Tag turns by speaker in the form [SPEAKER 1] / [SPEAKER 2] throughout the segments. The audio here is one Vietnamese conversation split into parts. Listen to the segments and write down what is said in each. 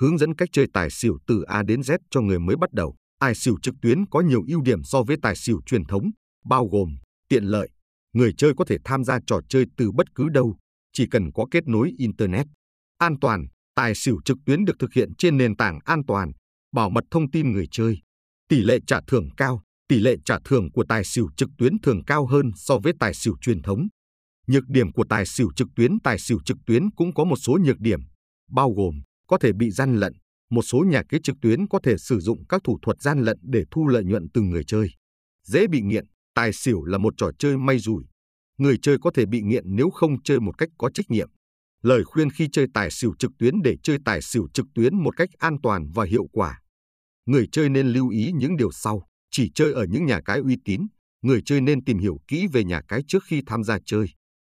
[SPEAKER 1] hướng dẫn cách chơi tài xỉu từ A đến Z cho người mới bắt đầu. Tài xỉu trực tuyến có nhiều ưu điểm so với tài xỉu truyền thống, bao gồm tiện lợi, người chơi có thể tham gia trò chơi từ bất cứ đâu, chỉ cần có kết nối internet. An toàn, tài xỉu trực tuyến được thực hiện trên nền tảng an toàn, bảo mật thông tin người chơi. Tỷ lệ trả thưởng cao, tỷ lệ trả thưởng của tài xỉu trực tuyến thường cao hơn so với tài xỉu truyền thống. Nhược điểm của tài xỉu trực tuyến Tài xỉu trực tuyến cũng có một số nhược điểm, bao gồm có thể bị gian lận, một số nhà cái trực tuyến có thể sử dụng các thủ thuật gian lận để thu lợi nhuận từ người chơi. Dễ bị nghiện, tài xỉu là một trò chơi may rủi. Người chơi có thể bị nghiện nếu không chơi một cách có trách nhiệm. Lời khuyên khi chơi tài xỉu trực tuyến để chơi tài xỉu trực tuyến một cách an toàn và hiệu quả. Người chơi nên lưu ý những điều sau, chỉ chơi ở những nhà cái uy tín, người chơi nên tìm hiểu kỹ về nhà cái trước khi tham gia chơi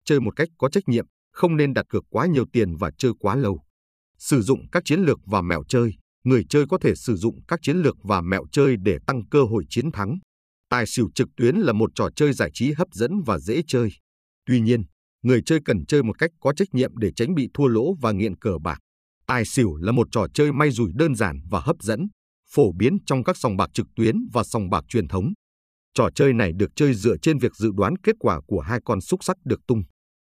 [SPEAKER 1] chơi một cách có trách nhiệm, không nên đặt cược quá nhiều tiền và chơi quá lâu. Sử dụng các chiến lược và mẹo chơi, người chơi có thể sử dụng các chiến lược và mẹo chơi để tăng cơ hội chiến thắng. Tài xỉu trực tuyến là một trò chơi giải trí hấp dẫn và dễ chơi. Tuy nhiên, người chơi cần chơi một cách có trách nhiệm để tránh bị thua lỗ và nghiện cờ bạc. Tài xỉu là một trò chơi may rủi đơn giản và hấp dẫn, phổ biến trong các sòng bạc trực tuyến và sòng bạc truyền thống. Trò chơi này được chơi dựa trên việc dự đoán kết quả của hai con xúc sắc được tung.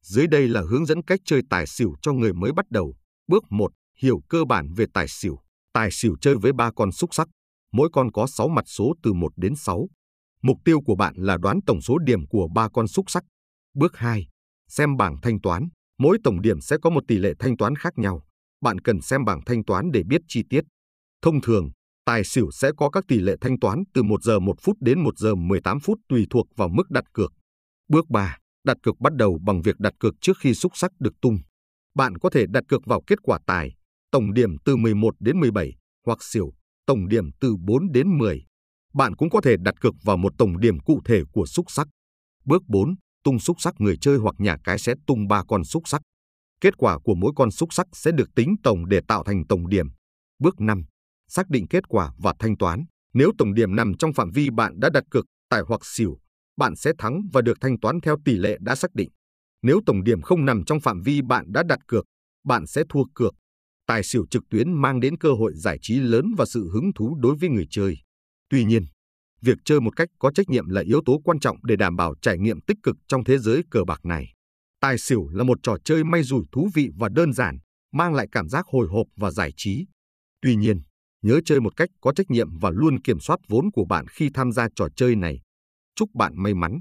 [SPEAKER 1] Dưới đây là hướng dẫn cách chơi tài xỉu cho người mới bắt đầu. Bước 1. Hiểu cơ bản về tài xỉu. Tài xỉu chơi với ba con xúc sắc, mỗi con có 6 mặt số từ 1 đến 6. Mục tiêu của bạn là đoán tổng số điểm của ba con xúc sắc. Bước 2. Xem bảng thanh toán. Mỗi tổng điểm sẽ có một tỷ lệ thanh toán khác nhau. Bạn cần xem bảng thanh toán để biết chi tiết. Thông thường, tài xỉu sẽ có các tỷ lệ thanh toán từ 1 giờ 1 phút đến 1 giờ 18 phút tùy thuộc vào mức đặt cược. Bước 3. Đặt cược bắt đầu bằng việc đặt cược trước khi xúc sắc được tung. Bạn có thể đặt cược vào kết quả tài, tổng điểm từ 11 đến 17, hoặc xỉu, tổng điểm từ 4 đến 10. Bạn cũng có thể đặt cược vào một tổng điểm cụ thể của xúc sắc. Bước 4. Tung xúc sắc người chơi hoặc nhà cái sẽ tung 3 con xúc sắc. Kết quả của mỗi con xúc sắc sẽ được tính tổng để tạo thành tổng điểm. Bước 5. Xác định kết quả và thanh toán. Nếu tổng điểm nằm trong phạm vi bạn đã đặt cược, tài hoặc xỉu, bạn sẽ thắng và được thanh toán theo tỷ lệ đã xác định. Nếu tổng điểm không nằm trong phạm vi bạn đã đặt cược, bạn sẽ thua cược. Tài xỉu trực tuyến mang đến cơ hội giải trí lớn và sự hứng thú đối với người chơi. Tuy nhiên, việc chơi một cách có trách nhiệm là yếu tố quan trọng để đảm bảo trải nghiệm tích cực trong thế giới cờ bạc này. Tài xỉu là một trò chơi may rủi thú vị và đơn giản, mang lại cảm giác hồi hộp và giải trí. Tuy nhiên, nhớ chơi một cách có trách nhiệm và luôn kiểm soát vốn của bạn khi tham gia trò chơi này. Chúc bạn may mắn!